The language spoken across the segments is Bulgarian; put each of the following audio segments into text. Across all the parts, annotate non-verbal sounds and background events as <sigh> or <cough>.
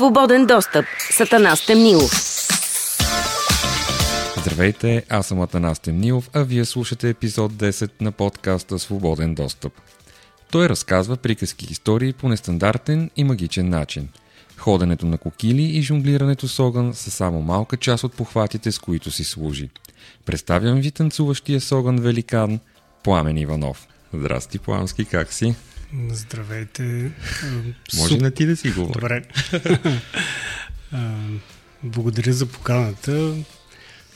Свободен достъп с Атанас Темнилов. Здравейте, аз съм Атанас Темнилов, а вие слушате епизод 10 на подкаста Свободен достъп. Той разказва приказки истории по нестандартен и магичен начин. Ходенето на кокили и жонглирането с огън са само малка част от похватите, с които си служи. Представям ви танцуващия с огън великан Пламен Иванов. Здрасти, Пламски, как си? Здравейте. Може на ти да си говори. Добре. <laughs> Благодаря за поканата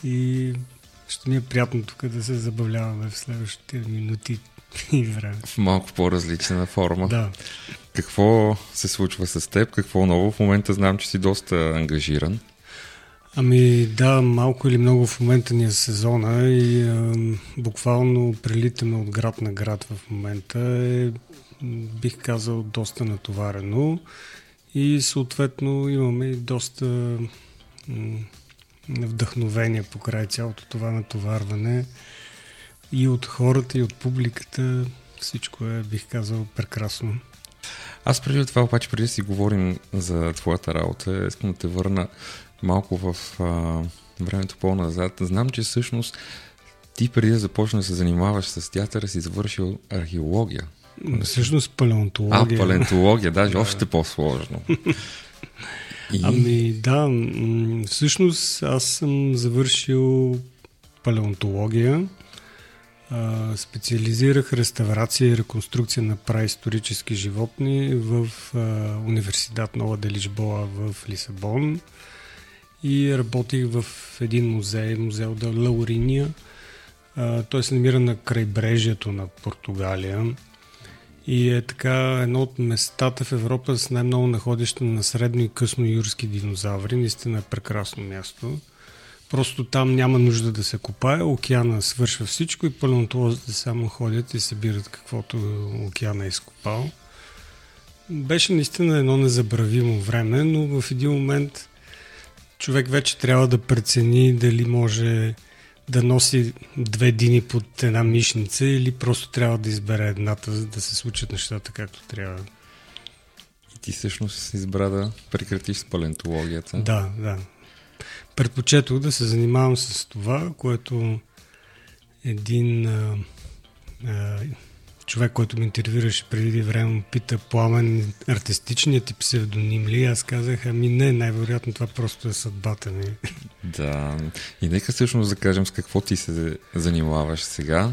и ще ми е приятно тук да се забавляваме в следващите минути и време. В малко по-различна форма. Да. Какво се случва с теб? Какво ново? В момента знам, че си доста ангажиран. Ами да, малко или много в момента ни е сезона и а, буквално прелитаме от град на град в момента. Е, бих казал, доста натоварено и съответно имаме и доста вдъхновение покрай цялото това натоварване и от хората, и от публиката. Всичко е, бих казал, прекрасно. Аз преди това, обаче, преди да си говорим за твоята работа, искам да те върна малко в а, времето по-назад. Знам, че всъщност ти преди да започнеш да се занимаваш с театъра си завършил археология. Всъщност палеонтология. А, палеонтология, даже още по-сложно. И... <laughs> Ами да, всъщност аз съм завършил палеонтология. специализирах реставрация и реконструкция на праисторически животни в университет Нова Делишбоа в Лисабон и работих в един музей, музей да Лауриния. Той се намира на крайбрежието на Португалия и е така едно от местата в Европа с най-много находища на средно и късно юрски динозаври. Наистина е прекрасно място. Просто там няма нужда да се копае, океана свършва всичко и палеонтолозите само ходят и събират каквото океана е изкопал. Беше наистина едно незабравимо време, но в един момент човек вече трябва да прецени дали може да носи две дини под една мишница или просто трябва да избере едната, за да се случат нещата както трябва. И ти всъщност избра да прекратиш с палеонтологията. Да, да. Предпочетох да се занимавам с това, което един а, а, човек, който ме интервюраше преди време, пита Пламен, артистичният ти псевдоним ли? Аз казах, ами не, най-вероятно това просто е съдбата ми. Да, и нека всъщност да кажем с какво ти се занимаваш сега.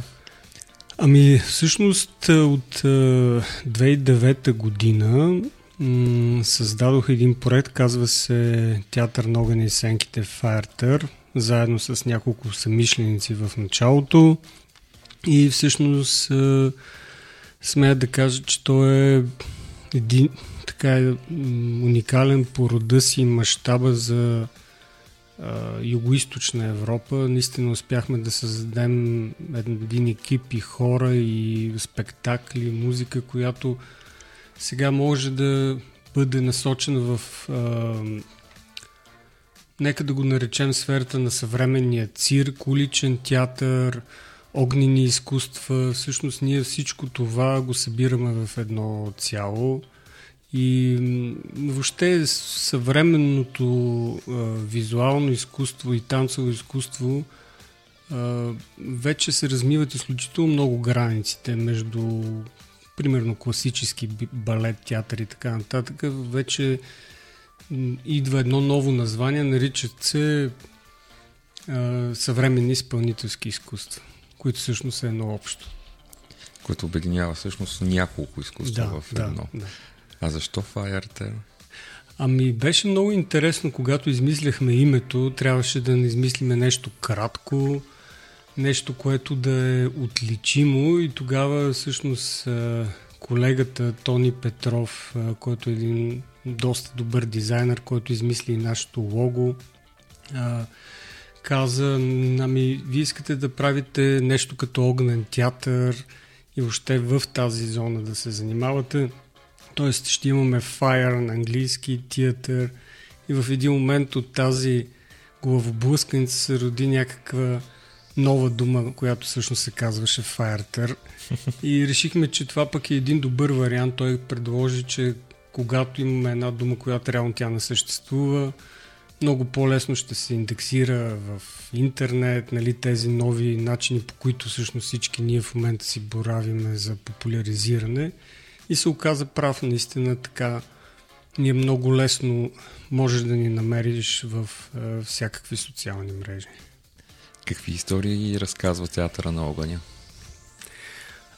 Ами всъщност от 2009 година създадох един проект, казва се Театър на огън и сенките Фаертър, заедно с няколко самишленици в началото. И всъщност смея да кажа, че той е един така уникален по рода си мащаба за Юго-Источна Европа. Наистина успяхме да създадем един екип и хора и спектакли, музика, която сега може да бъде насочена в а, нека да го наречем сферата на съвременния цирк, уличен театър, огнени изкуства. Всъщност ние всичко това го събираме в едно цяло. И въобще съвременното а, визуално изкуство и танцово изкуство а, вече се размиват изключително много границите между примерно класически балет, театър и така нататък. Вече идва едно ново название, наричат се а, съвременни изпълнителски изкуства които всъщност са едно общо. Което обединява всъщност няколко изкуства да, в едно. Да, да. А защо Fireter? Ами беше много интересно, когато измисляхме името, трябваше да не измислиме нещо кратко, нещо, което да е отличимо и тогава всъщност колегата Тони Петров, който е един доста добър дизайнер, който измисли нашето лого, каза, ами, вие искате да правите нещо като огнен театър и въобще в тази зона да се занимавате. Тоест ще имаме fire на английски, театър и в един момент от тази главоблъсканица се роди някаква нова дума, която всъщност се казваше Fireter. <laughs> И решихме, че това пък е един добър вариант. Той предложи, че когато имаме една дума, която реално тя не съществува, много по-лесно ще се индексира в интернет, нали, тези нови начини, по които всъщност всички ние в момента си боравиме за популяризиране. И се оказа прав, наистина така. Ние много лесно можеш да ни намериш в е, всякакви социални мрежи. Какви истории разказва театъра на огъня?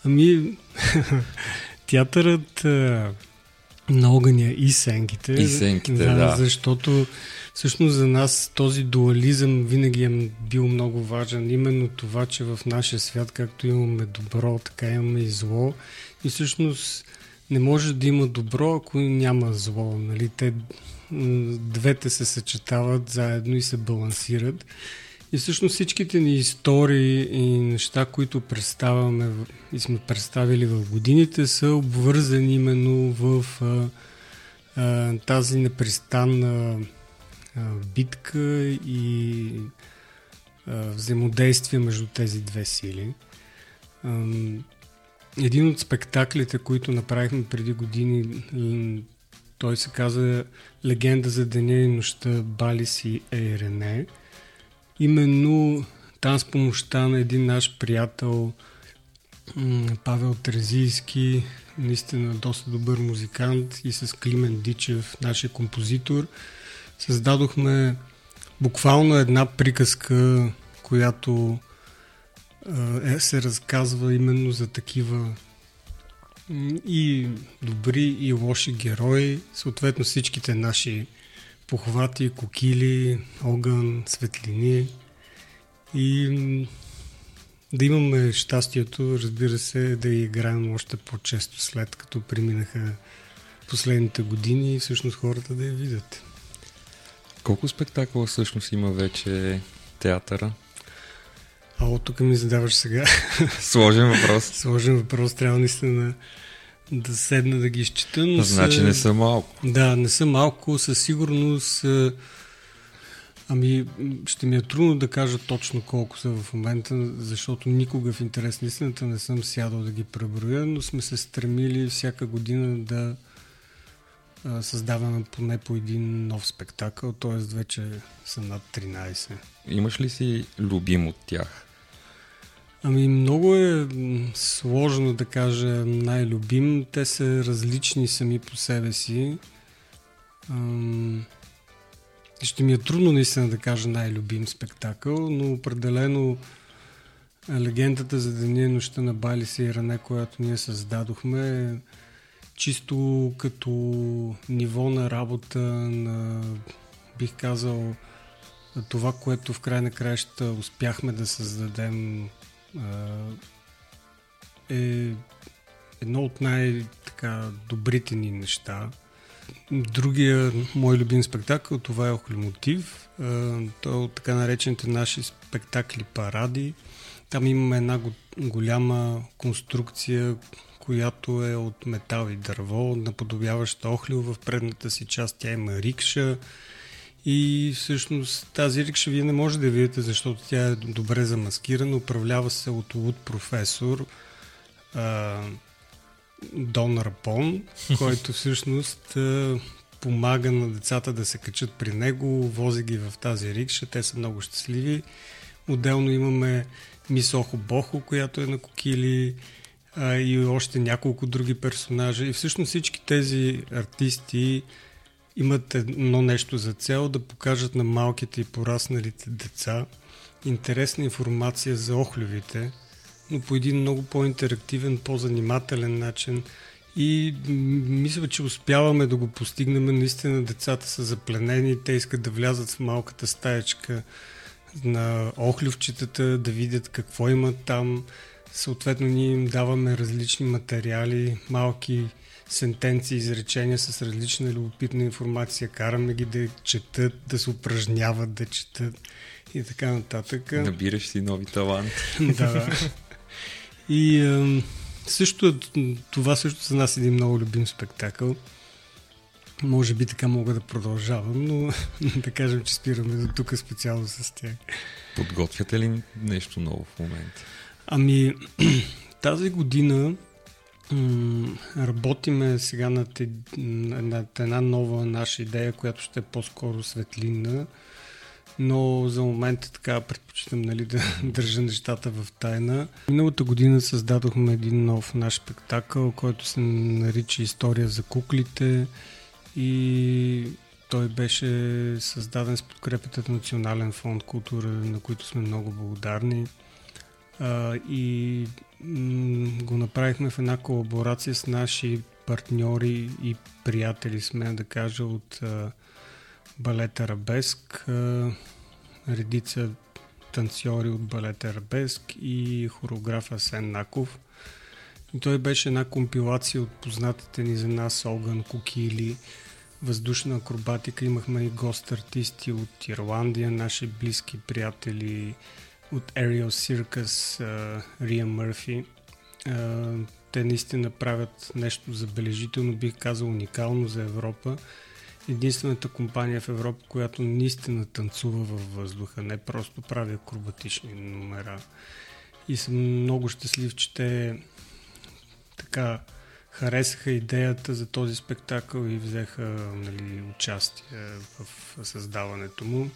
Ами, <laughs> театърът е, на огъня и сенките. И сенките, да. да. Защото всъщност за нас този дуализъм винаги е бил много важен. Именно това, че в нашия свят, както имаме добро, така имаме и зло. И всъщност не може да има добро, ако няма зло. Нали? Те двете се съчетават заедно и се балансират. И всъщност всичките ни истории и неща, които представяме и сме представили в годините, са обвързани именно в а, а, тази непрестанна а, битка и а, взаимодействие между тези две сили. А, един от спектаклите, които направихме преди години, той се казва Легенда за деня и нощта Балис и Ейрене. Именно там с помощта на един наш приятел Павел Трезийски, наистина доста добър музикант и с Климен Дичев, нашия композитор, създадохме буквално една приказка, която е, се разказва именно за такива и добри и лоши герои, съответно всичките наши похвати, кокили, огън, светлини и да имаме щастието, разбира се, да играем още по-често след като преминаха последните години и всъщност хората да я видят. Колко спектакъла всъщност има вече театъра? А от тук ми задаваш сега. Сложен въпрос. Сложен въпрос. Трябва наистина да седна да ги изчита. Но значи са... не са малко. Да, не са малко. Със сигурност Ами, ще ми е трудно да кажа точно колко са в момента, защото никога в интерес на истината не съм сядал да ги преброя, но сме се стремили всяка година да създаваме поне по един нов спектакъл, т.е. вече са над 13. Имаш ли си любим от тях? Ами много е сложно да кажа най-любим. Те са различни сами по себе си. Ам... Ще ми е трудно наистина да кажа най-любим спектакъл, но определено легендата за Деня нощта на Бали и Ране, която ние създадохме, чисто като ниво на работа, на, бих казал, това, което в край на краища успяхме да създадем е едно от най-добрите ни неща. Другия мой любим спектакъл, това е Охлемотив. Той е от така наречените наши спектакли паради. Там имаме една голяма конструкция, която е от метал и дърво, наподобяваща охлио. В предната си част тя има рикша, и всъщност тази рикша вие не може да видите, защото тя е добре замаскирана. Управлява се от луд професор а, Дон Рапон, <laughs> който всъщност а, помага на децата да се качат при него, вози ги в тази рикша, те са много щастливи. Отделно имаме Мисохо Бохо, която е на кокили а, и още няколко други персонажа. И всъщност всички тези артисти имат едно нещо за цел да покажат на малките и порасналите деца интересна информация за охлювите, но по един много по-интерактивен, по-занимателен начин. И мисля, че успяваме да го постигнем. Наистина децата са запленени, те искат да влязат в малката стаечка на охлювчетата, да видят какво имат там. Съответно, ние им даваме различни материали, малки сентенции, изречения с различна любопитна информация. Караме ги да четат, да се упражняват, да четат и така нататък. Набираш си нови таланти. <laughs> да. И също това също за нас е един много любим спектакъл. Може би така мога да продължавам, но <laughs> да кажем, че спираме до тук специално с тях. Подготвяте ли нещо ново в момента? Ами, <clears throat> тази година работиме сега над, над една нова наша идея, която ще е по-скоро светлинна, но за момента така предпочитам нали, да <laughs> държа нещата в тайна. Миналата година създадохме един нов наш спектакъл, който се нарича История за куклите и той беше създаден с подкрепата на Национален фонд култура, на които сме много благодарни. А, и м- го направихме в една колаборация с наши партньори и приятели, сме да кажа, от а, балет Арабеск, а, редица танцори от балет Арабеск и хореографа Сен Наков. И той беше една компилация от познатите ни за нас Огън Кукили, въздушна акробатика. Имахме и гост артисти от Ирландия, наши близки приятели от Aerial Circus, Рия Мърфи. Те наистина правят нещо забележително, бих казал уникално за Европа. Единствената компания в Европа, която наистина танцува във въздуха, не просто прави акробатични номера. И съм много щастлив, че те така харесаха идеята за този спектакъл и взеха нали, участие в създаването му.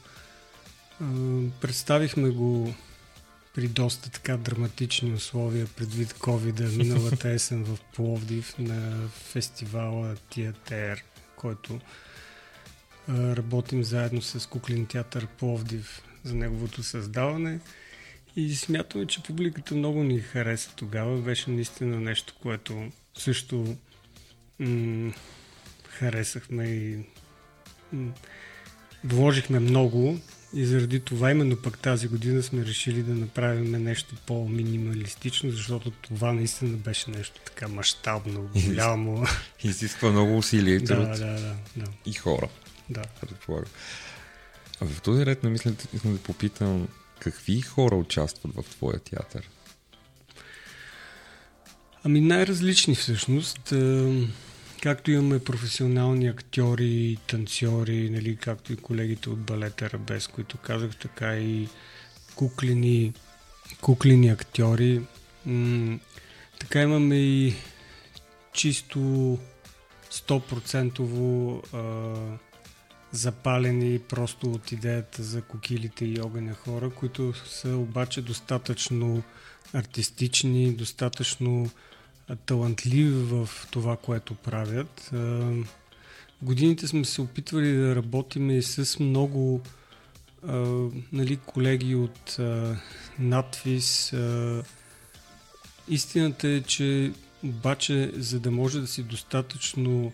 Представихме го при доста така драматични условия предвид covid миналата есен в Пловдив на фестивала Театер, който работим заедно с Куклин театър Пловдив за неговото създаване. И смятаме, че публиката много ни хареса тогава. Беше наистина нещо, което също м- харесахме и м- вложихме много и заради това именно пък тази година сме решили да направим нещо по-минималистично, защото това наистина беше нещо така мащабно, голямо. Изисква много усилия и труд. Да, да, да, да. И хора. Да. Предполагам. В този ред на мисленето искам да попитам какви хора участват в твоя театър? Ами най-различни всъщност. Както имаме професионални актьори, танцори, нали, както и колегите от балета Арабес, които казах, така и куклени, куклени актьори. М- така имаме и чисто 100% а, запалени просто от идеята за кокилите и огъня хора, които са обаче достатъчно артистични, достатъчно талантливи в това, което правят. Годините сме се опитвали да работим и с много нали, колеги от надвис. Истината е, че обаче, за да може да си достатъчно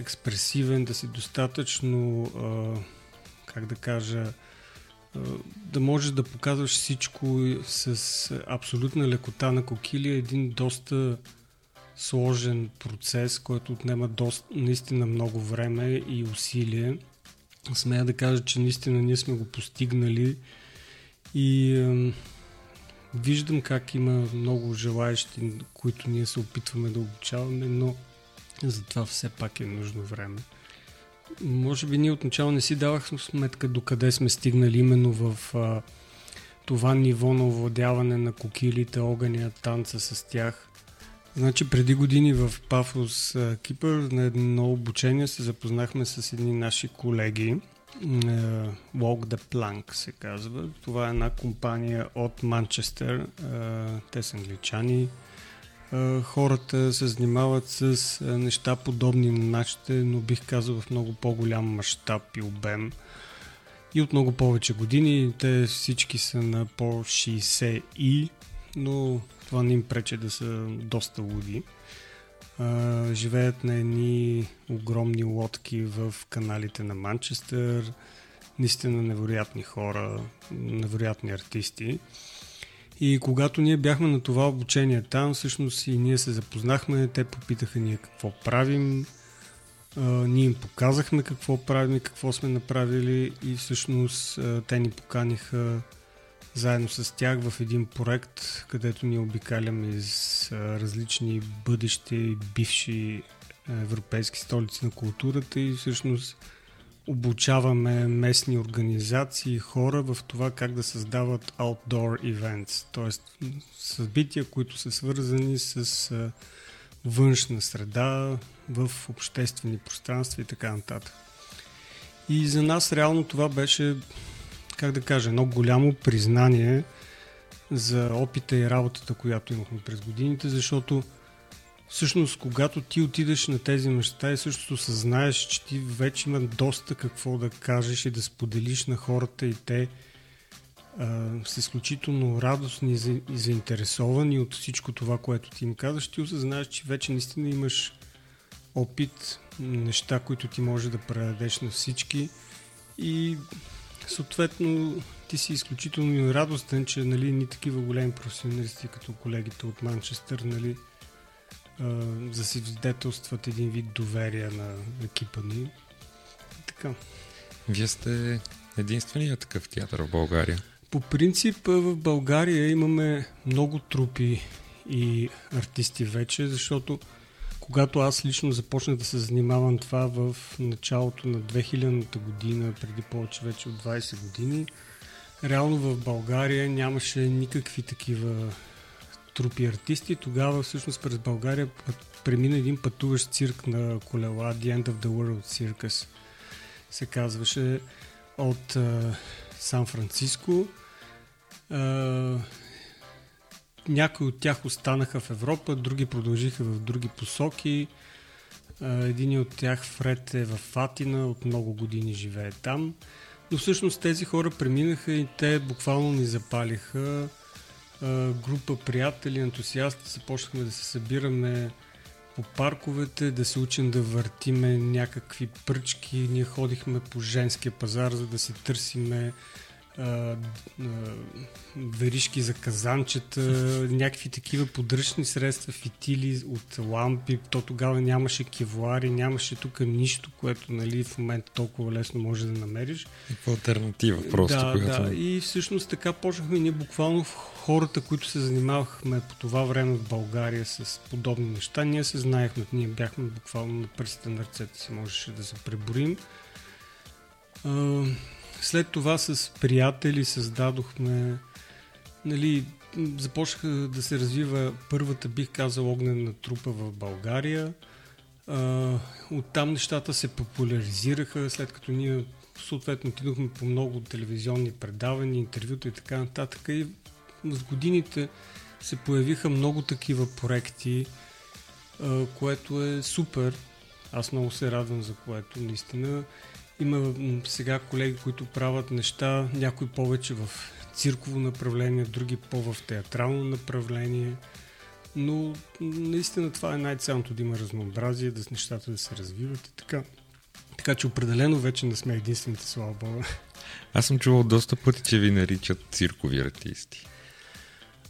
експресивен, да си достатъчно, как да кажа, да можеш да показваш всичко с абсолютна лекота на кокили е един доста сложен процес, който отнема доста, наистина много време и усилие. Смея да кажа, че наистина ние сме го постигнали и е, виждам как има много желаящи, които ние се опитваме да обучаваме, но затова все пак е нужно време. Може би ние отначало не си давахме сметка до къде сме стигнали именно в а, това ниво на овладяване на кокилите, огъня, танца с тях. Значи преди години в Пафос, Кипър, на едно обучение се запознахме с едни наши колеги. Walk the Plank се казва. Това е една компания от Манчестър. Те са англичани хората се занимават с неща подобни на нашите, но бих казал в много по-голям мащаб и обем. И от много повече години. Те всички са на по 60 и, но това не им прече да са доста луди. живеят на едни огромни лодки в каналите на Манчестър. Наистина невероятни хора, невероятни артисти. И когато ние бяхме на това обучение там, всъщност и ние се запознахме, те попитаха ние какво правим, ние им показахме какво правим и какво сме направили и всъщност те ни поканиха заедно с тях в един проект, където ние обикаляме из различни бъдещи бивши европейски столици на културата и всъщност обучаваме местни организации, хора в това как да създават outdoor events, т.е. събития, които са свързани с външна среда, в обществени пространства и така нататък. И за нас реално това беше, как да кажа, едно голямо признание за опита и работата, която имахме през годините, защото всъщност, когато ти отидеш на тези места и също съзнаеш, че ти вече има доста какво да кажеш и да споделиш на хората и те са изключително радостни и заинтересовани от всичко това, което ти им казваш, ти осъзнаеш, че вече наистина имаш опит, неща, които ти може да предадеш на всички. И съответно ти си изключително радостен, че нали, ни такива големи професионалисти като колегите от Манчестър нали, засвидетелстват един вид доверие на екипа ни. Така. Вие сте единствения такъв театър в България. По принцип в България имаме много трупи и артисти вече, защото когато аз лично започнах да се занимавам това в началото на 2000-та година, преди повече вече от 20 години, реално в България нямаше никакви такива трупи артисти. Тогава всъщност през България премина един пътуващ цирк на колела The End of the World Circus се казваше от Сан Франциско. някои от тях останаха в Европа, други продължиха в други посоки. един от тях, Фред, е в Фатина, от много години живее там. Но всъщност тези хора преминаха и те буквално ни запалиха група приятели, ентусиасти, започнахме да се събираме по парковете, да се учим да въртиме някакви пръчки. Ние ходихме по женския пазар, за да си търсиме веришки за казанчета, <laughs> някакви такива подръчни средства, фитили от лампи. То тогава нямаше кевуари, нямаше тук нищо, което нали, в момента толкова лесно може да намериш. Каква альтернатива просто. Да, която... да. И всъщност така почнахме ние буквално хората, които се занимавахме по това време в България с подобни неща, ние се знаехме, ние бяхме буквално на пръстите на ръцете си, можеше да се преборим. След това с приятели създадохме, нали, започнаха да се развива първата, бих казал, огнена трупа в България. оттам нещата се популяризираха, след като ние съответно отидохме по много телевизионни предавания, интервюта и така нататък. И с годините се появиха много такива проекти, което е супер. Аз много се радвам за което, наистина. Има сега колеги, които правят неща, някои повече в цирково направление, други по-в театрално направление. Но наистина това е най-ценното да има разнообразие, да с нещата да се развиват и така. Така че определено вече не сме единствените, слава Бога. Аз съм чувал доста пъти, че ви наричат циркови артисти.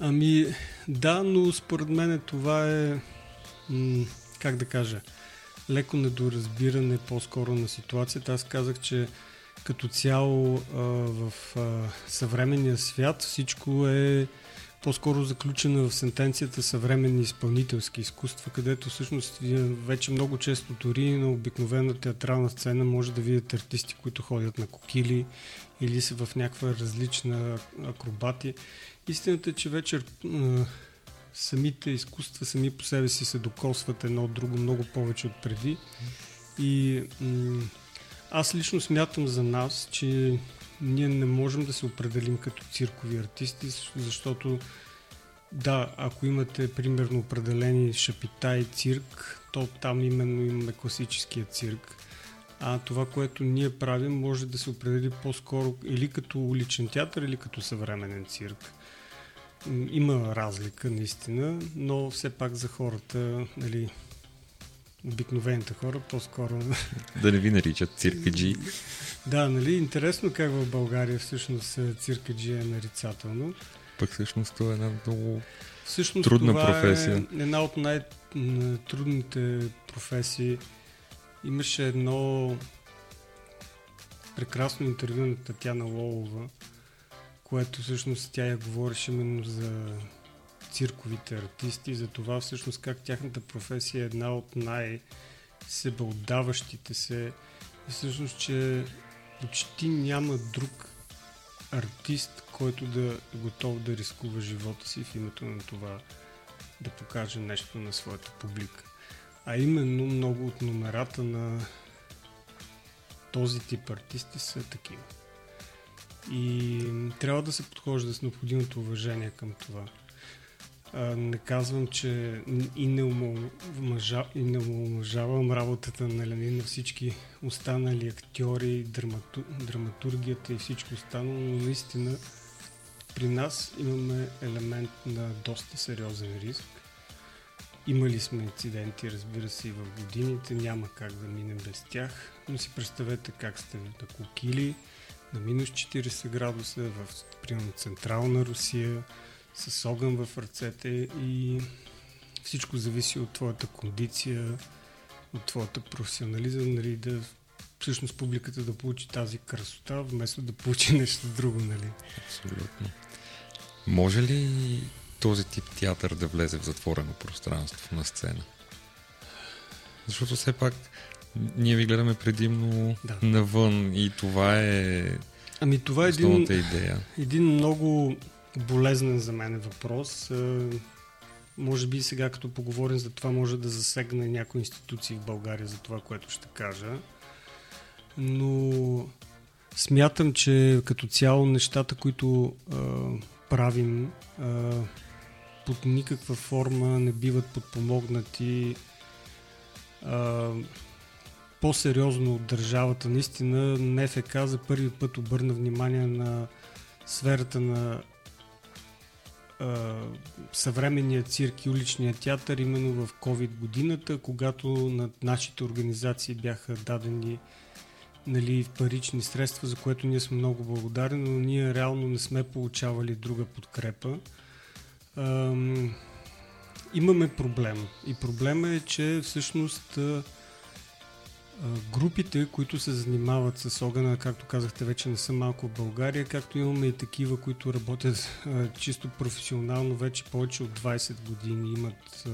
Ами да, но според мен това е, м- как да кажа, леко недоразбиране по-скоро на ситуацията. Аз казах, че като цяло в съвременния свят всичко е по-скоро заключено в сентенцията съвременни изпълнителски изкуства, където всъщност вече много често дори на обикновена театрална сцена може да видите артисти, които ходят на кокили или са в някаква различна акробати. Истината е, че вече самите изкуства сами по себе си се докосват едно от друго много повече от преди. И м- аз лично смятам за нас, че ние не можем да се определим като циркови артисти, защото да, ако имате примерно определени шапита и цирк, то там именно имаме класическия цирк. А това, което ние правим, може да се определи по-скоро или като уличен театър, или като съвременен цирк има разлика наистина, но все пак за хората, нали, обикновените хора, по-скоро... <laughs> Да не ви наричат циркаджи. да, нали, интересно как в България всъщност циркаджи е нарицателно. Пък всъщност това е една много всъщност, трудна това професия. Е една от най-трудните професии. Имаше едно прекрасно интервю на Татьяна Лолова, което всъщност тя я говореше именно за цирковите артисти, за това всъщност как тяхната професия е една от най- себеотдаващите се е всъщност, че почти няма друг артист, който да е готов да рискува живота си в името на това да покаже нещо на своята публика. А именно много от номерата на този тип артисти са такива. И трябва да се подхожда с необходимото уважение към това. А, не казвам, че и не, омъжа, омъжавам работата нали, на всички останали актьори, драмату, драматургията и всичко останало, но наистина при нас имаме елемент на доста сериозен риск. Имали сме инциденти, разбира се, и в годините, няма как да минем без тях, но си представете как сте на кокили, на минус 40 градуса в примерно централна Русия, с огън в ръцете и всичко зависи от твоята кондиция, от твоята професионализъм, нали, да всъщност публиката да получи тази красота, вместо да получи нещо друго, нали? Абсолютно. Може ли този тип театър да влезе в затворено пространство на сцена? Защото все пак ние ви гледаме предимно да. навън и това е Ами това е един, идея. един много болезнен за мен въпрос. Може би сега като поговорим за това може да засегне някои институции в България за това, което ще кажа. Но смятам, че като цяло нещата, които а, правим а, под никаква форма не биват подпомогнати а, по-сериозно от държавата. Наистина НФК за първи път обърна внимание на сферата на а, съвременния цирк и уличния театър именно в COVID годината, когато на нашите организации бяха дадени нали, парични средства, за което ние сме много благодарни, но ние реално не сме получавали друга подкрепа. Ам, имаме проблем. И проблема е, че всъщност групите, които се занимават с огъна, както казахте, вече не са малко в България, както имаме и такива, които работят чисто професионално вече повече от 20 години, имат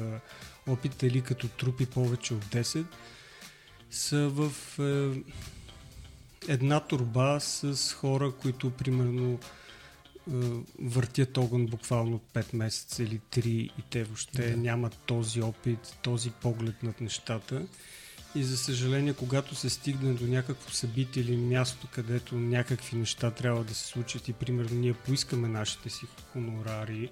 опит или като трупи повече от 10, са в а, една турба с хора, които примерно въртят огън буквално 5 месеца или 3 и те въобще да. нямат този опит, този поглед над нещата. И за съжаление, когато се стигне до някакво събитие или място, където някакви неща трябва да се случат и примерно ние поискаме нашите си хонорари,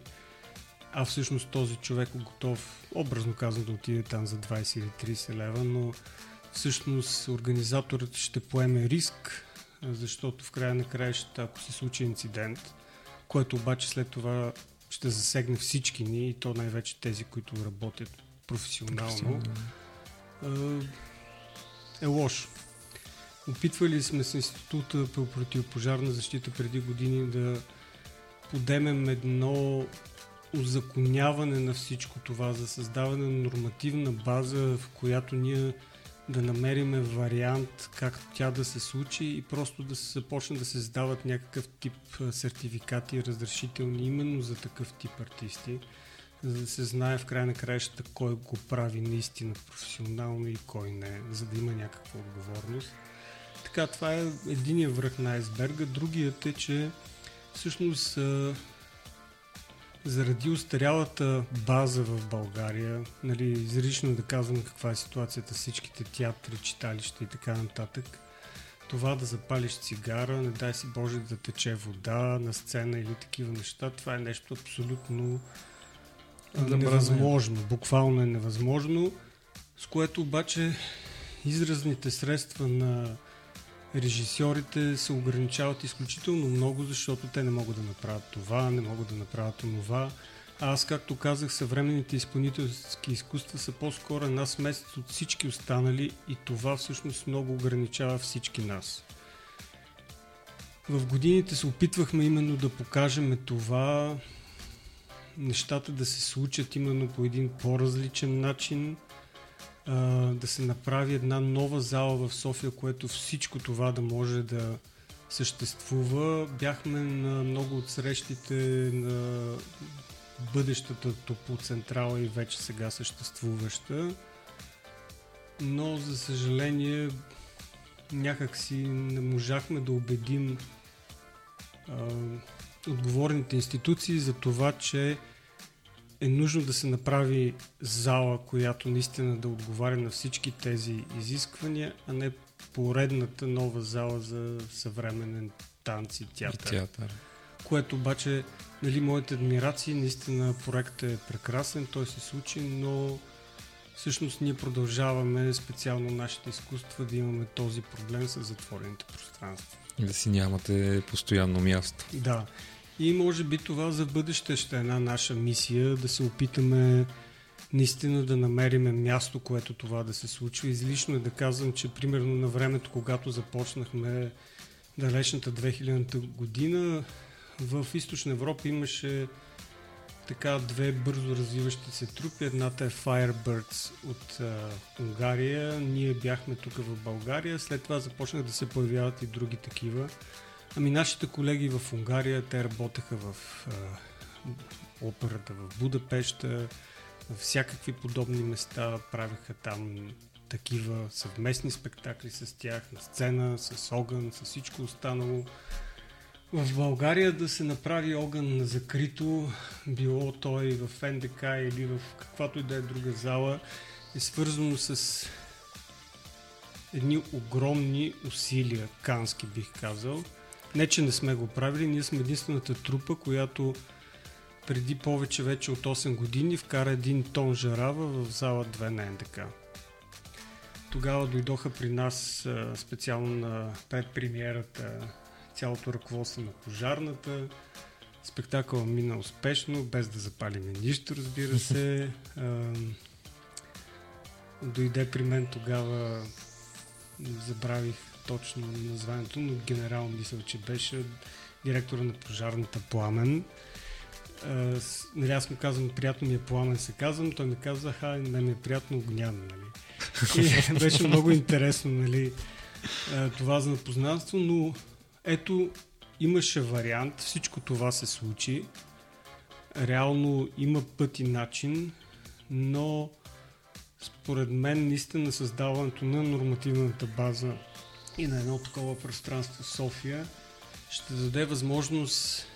а всъщност този човек е готов, образно казано, да отиде там за 20 или 30 лева, но всъщност организаторът ще поеме риск, защото в края на краищата, ако се случи инцидент, което обаче след това ще засегне всички ни и то най-вече тези, които работят професионално, е лошо. Опитвали сме с Института по противопожарна защита преди години да подемем едно узаконяване на всичко това, за създаване на нормативна база, в която ние да намериме вариант как тя да се случи и просто да се започне да се създават някакъв тип сертификати, разрешителни именно за такъв тип артисти, за да се знае в край на краищата кой го прави наистина професионално и кой не, за да има някаква отговорност. Така, това е единия връх на айсберга. Другият е, че всъщност заради устарялата база в България, нали, изрично да казвам каква е ситуацията всичките театри, читалища и така нататък, това да запалиш цигара, не дай си Боже да тече вода на сцена или такива неща, това е нещо абсолютно невъзможно, буквално е невъзможно, с което обаче изразните средства на режисьорите се ограничават изключително много, защото те не могат да направят това, не могат да направят онова. А аз, както казах, съвременните изпълнителски изкуства са по-скоро една смесец от всички останали и това всъщност много ограничава всички нас. В годините се опитвахме именно да покажем това, нещата да се случат именно по един по-различен начин – да се направи една нова зала в София, което всичко това да може да съществува. Бяхме на много от срещите на бъдещата топоцентрала и вече сега съществуваща. Но, за съжаление, някак си не можахме да убедим а, отговорните институции за това, че е нужно да се направи зала, която наистина да отговаря на всички тези изисквания, а не поредната нова зала за съвременен танц и театър. И театър. Което обаче, нали, моите адмирации, наистина проектът е прекрасен, той се случи, но всъщност ние продължаваме специално нашите изкуства да имаме този проблем с затворените пространства. Да си нямате постоянно място. Да. И може би това за бъдеще ще е една наша мисия, да се опитаме наистина да намериме място, което това да се случва. Излишно е да казвам, че примерно на времето, когато започнахме далечната 2000 година, в Източна Европа имаше така две бързо развиващи се трупи. Едната е Firebirds от а, Унгария. Ние бяхме тук в България. След това започнах да се появяват и други такива. Ами нашите колеги в Унгария, те работеха в а, операта в Будапешта, в всякакви подобни места, правеха там такива съвместни спектакли с тях, на сцена, с огън, с всичко останало. В България да се направи огън на закрито, било той в НДК или в каквато и да е друга зала, е свързано с едни огромни усилия, кански бих казал. Не, че не сме го правили, ние сме единствената трупа, която преди повече вече от 8 години вкара един тон жарава в зала 2 на НДК. Тогава дойдоха при нас специално на предпремиерата цялото ръководство на пожарната. Спектакъл мина успешно, без да запалиме нищо, разбира се. <laughs> Дойде при мен тогава, забравих точно названието, но генерал мисля, че беше директора на пожарната Пламен. нали, аз му казвам, приятно ми е Пламен се казвам, той ми казва, ха, не ми е приятно Огнян, нали. И <laughs> беше много интересно, нали, това за познанство, но ето, имаше вариант, всичко това се случи. Реално има път и начин, но според мен наистина създаването на нормативната база и на едно такова пространство София ще даде възможност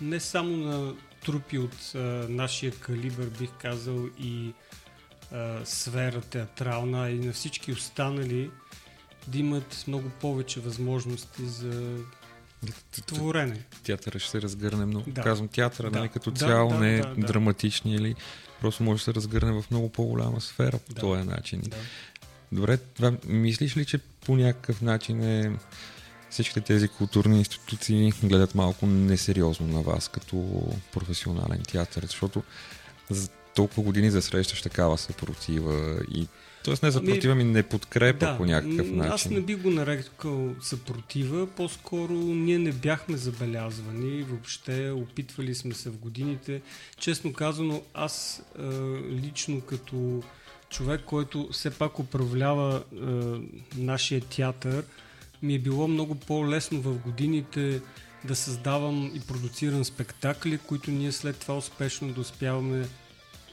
не само на трупи от а, нашия калибър, бих казал, и а, сфера театрална, а и на всички останали да имат много повече възможности за творене. Театъра ще се разгърне много. Да. Казвам театъра, Да. нали, като Да, цяло, да, не е да, да. драматични или просто може да се разгърне в много по-голяма сфера по Да. този начин. Да. Добре, това, мислиш ли, че по някакъв начин е всичките тези културни институции гледат малко несериозно на вас като професионален театър, защото за толкова години засрещаш такава съпротива и Тоест не съпротива ми, не подкрепа по някакъв начин. Аз не би го нарекал съпротива, по-скоро ние не бяхме забелязвани, въобще опитвали сме се в годините. Честно казано, аз е, лично като човек, който все пак управлява е, нашия театър, ми е било много по-лесно в годините да създавам и продуцирам спектакли, които ние след това успешно да успяваме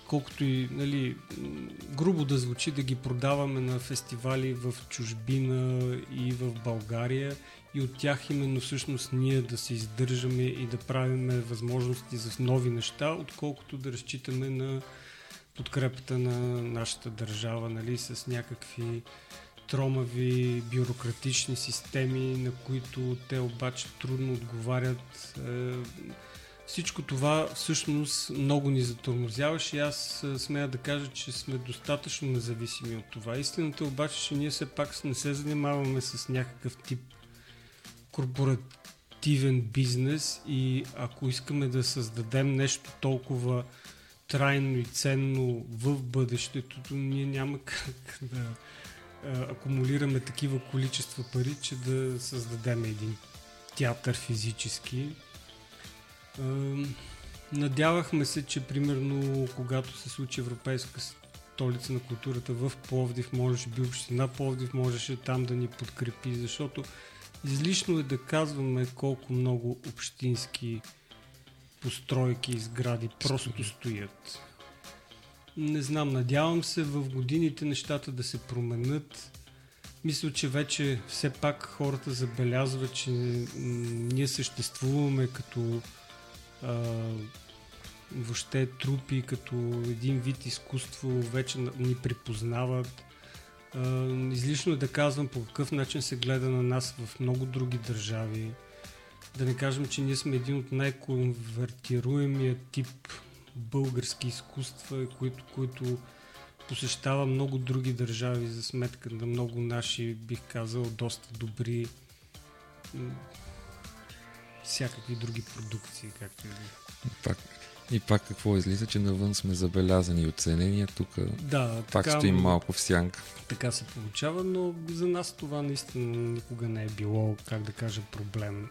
колкото и нали, грубо да звучи, да ги продаваме на фестивали в чужбина и в България и от тях именно всъщност ние да се издържаме и да правиме възможности за нови неща, отколкото да разчитаме на подкрепата на нашата държава, нали, с някакви тромави бюрократични системи, на които те обаче трудно отговарят. Е, всичко това всъщност много ни затормозяваше и аз смея да кажа, че сме достатъчно независими от това. Истината обаче, че ние все пак не се занимаваме с някакъв тип корпоративен бизнес и ако искаме да създадем нещо толкова трайно и ценно в бъдещето, то ние няма как да акумулираме такива количества пари, че да създадем един театър физически. Надявахме се, че примерно когато се случи Европейска столица на културата в Пловдив, може би община Пловдив можеше там да ни подкрепи, защото излишно е да казваме колко много общински постройки и сгради просто стоят. Не знам, надявам се в годините нещата да се променят. мисля, че вече все пак хората забелязват, че ние съществуваме като а, въобще трупи, като един вид изкуство, вече ни припознават. А, излишно е да казвам по какъв начин се гледа на нас в много други държави. Да не кажем, че ние сме един от най-конвертируемия тип български изкуства, които, които посещава много други държави за сметка на много наши, бих казал, доста добри всякакви други продукции, както и пак, и пак какво излиза, че навън сме забелязани и оценени, тук да, пак така, стоим малко в сянка. Така се получава, но за нас това наистина никога не е било, как да кажа, проблем.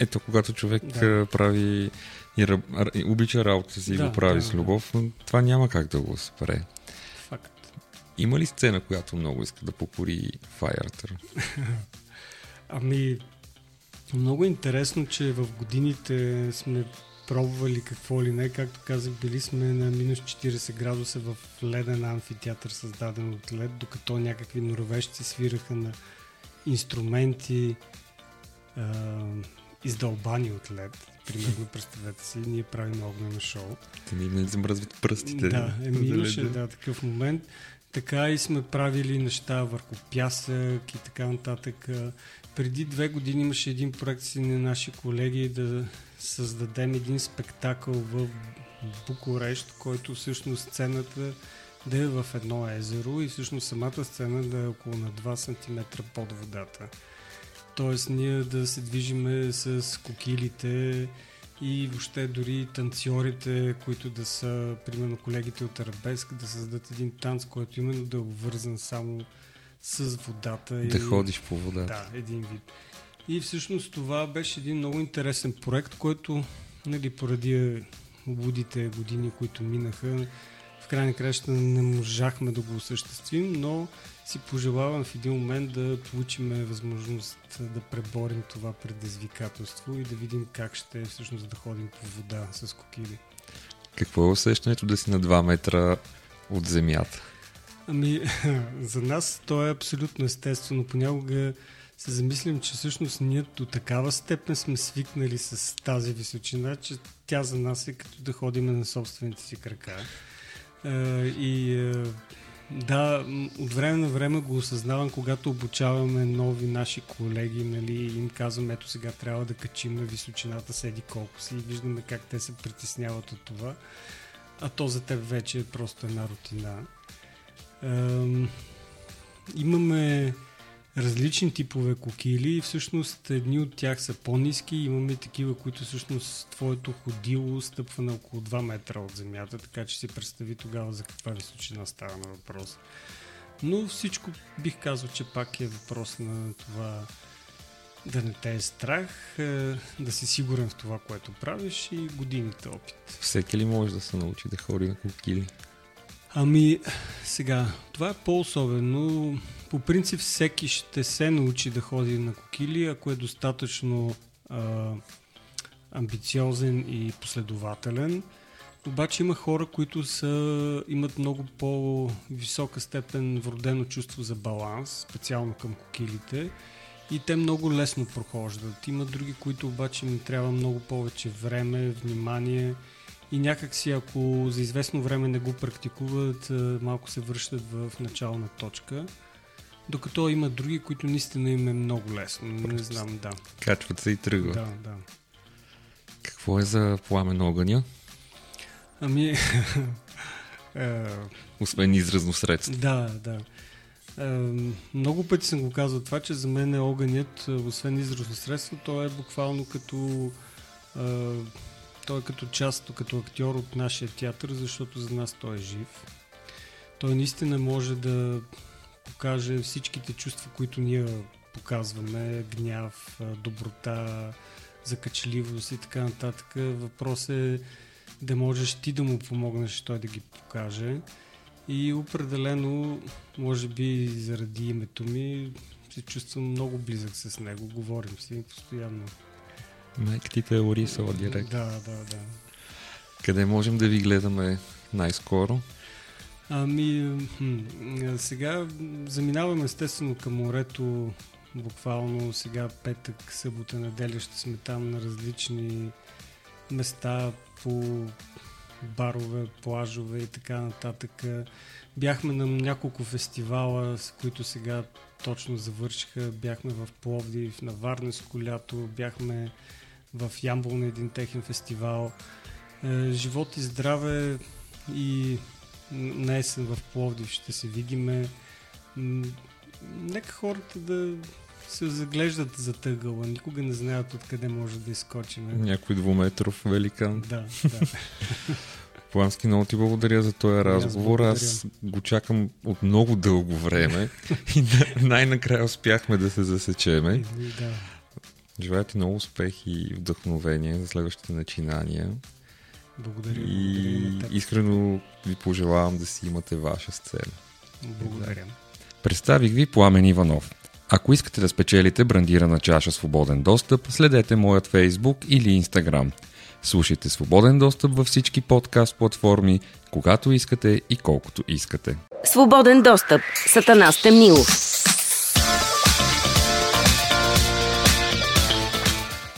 Ето, когато човек да. прави и, и обича работа си да, и го прави да, с любов, да. това няма как да го спре. Факт. Има ли сцена, която много иска да покори Fireter? <laughs> ами, много интересно, че в годините сме пробвали какво ли не. Както казах, били сме на минус 40 градуса в леден амфитеатър, създаден от лед, докато някакви норвежци свираха на инструменти а, издълбани от лед. Примерно, представете си, ние правим огнено шоу. Те ми не замръзват пръстите. Да, еми, имаше да, такъв момент. Така и сме правили неща върху пясък и така нататък. Преди две години имаше един проект си на наши колеги да създадем един спектакъл в Букурещ, който всъщност сцената да е в едно езеро и всъщност самата сцена да е около на 2 см под водата. Тоест ние да се движиме с кокилите и въобще дори танцорите, които да са, примерно колегите от Арабеск, да създадат един танц, който именно да е обвързан само с водата. Да и... ходиш по водата. Да, един вид. И всъщност това беше един много интересен проект, който нали, поради лудите години, които минаха, в крайна краща не можахме да го осъществим, но си пожелавам в един момент да получим възможност да преборим това предизвикателство и да видим как ще е всъщност да ходим по вода с кокили. Какво е усещането да си на 2 метра от земята? Ами, <laughs> за нас то е абсолютно естествено. Понякога се замислим, че всъщност ние до такава степен сме свикнали с тази височина, че тя за нас е като да ходим на собствените си крака. И да, от време на време го осъзнавам, когато обучаваме нови наши колеги, нали, им казвам, ето сега трябва да качим на височината седи колко си и виждаме как те се притесняват от това. А то за теб вече е просто една рутина. Имаме различни типове кокили и всъщност едни от тях са по-низки, имаме такива, които всъщност твоето ходило стъпва на около 2 метра от земята, така че си представи тогава за каква височина става на въпрос. Но всичко бих казал, че пак е въпрос на това да не те е страх, е, да си сигурен в това, което правиш и годините опит. Всеки ли може да се научи да ходи на кокили? Ами, сега, това е по-особено. По принцип всеки ще се научи да ходи на кокили, ако е достатъчно а, амбициозен и последователен. Обаче има хора, които са, имат много по-висока степен вродено чувство за баланс, специално към кокилите и те много лесно прохождат. Има други, които обаче им трябва много повече време, внимание и някак си, ако за известно време не го практикуват, малко се връщат в начална точка. Докато има други, които наистина им е много лесно. Не знам, да. Качват се и тръгват. Да, да. Какво е за пламен огъня? Ами... <laughs> Освен изразно средство. Да, да. много пъти съм го казал това, че за мен е огънят, освен изразно средство, то е буквално като той е като част, като актьор от нашия театър, защото за нас той е жив. Той наистина може да покаже всичките чувства, които ние показваме, гняв, доброта, закачливост и така нататък. Въпрос е да можеш ти да му помогнеш той да ги покаже. И определено, може би заради името ми, се чувствам много близък с него. Говорим си постоянно. Майка ти те е орисала директно. Да, да, да. Къде можем да ви гледаме най-скоро? Ами, сега заминаваме естествено към морето, буквално сега петък, събота, неделя ще сме там на различни места по барове, плажове и така нататък. Бяхме на няколко фестивала, с които сега точно завършиха. Бяхме в Пловдив, на Варнеско лято, бяхме в Ямбол на един техен фестивал. Е, живот и здраве и на есен в Пловдив ще се видиме. Нека хората да се заглеждат за тъгъла. Никога не знаят откъде може да изкочим. Някой двуметров великан. Да, да. <laughs> Пламски, много ти благодаря за този разговор. Аз, Аз го чакам от много дълго време <laughs> и най-накрая успяхме да се засечеме. Да. Желая ти много успех и вдъхновение за следващите начинания. Благодаря. И благодаря искрено ви пожелавам да си имате ваша сцена. Благодаря. Представих ви Пламен Иванов. Ако искате да спечелите брандирана чаша свободен достъп, следете моят фейсбук или инстаграм. Слушайте свободен достъп във всички подкаст платформи, когато искате и колкото искате. Свободен достъп. Сатана Стемнилов.